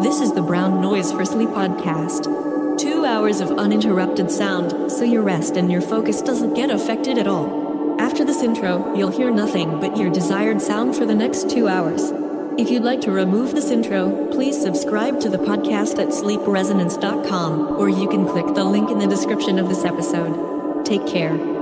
This is the Brown Noise for Sleep podcast. Two hours of uninterrupted sound, so your rest and your focus doesn't get affected at all. After this intro, you'll hear nothing but your desired sound for the next two hours. If you'd like to remove this intro, please subscribe to the podcast at sleepresonance.com, or you can click the link in the description of this episode. Take care.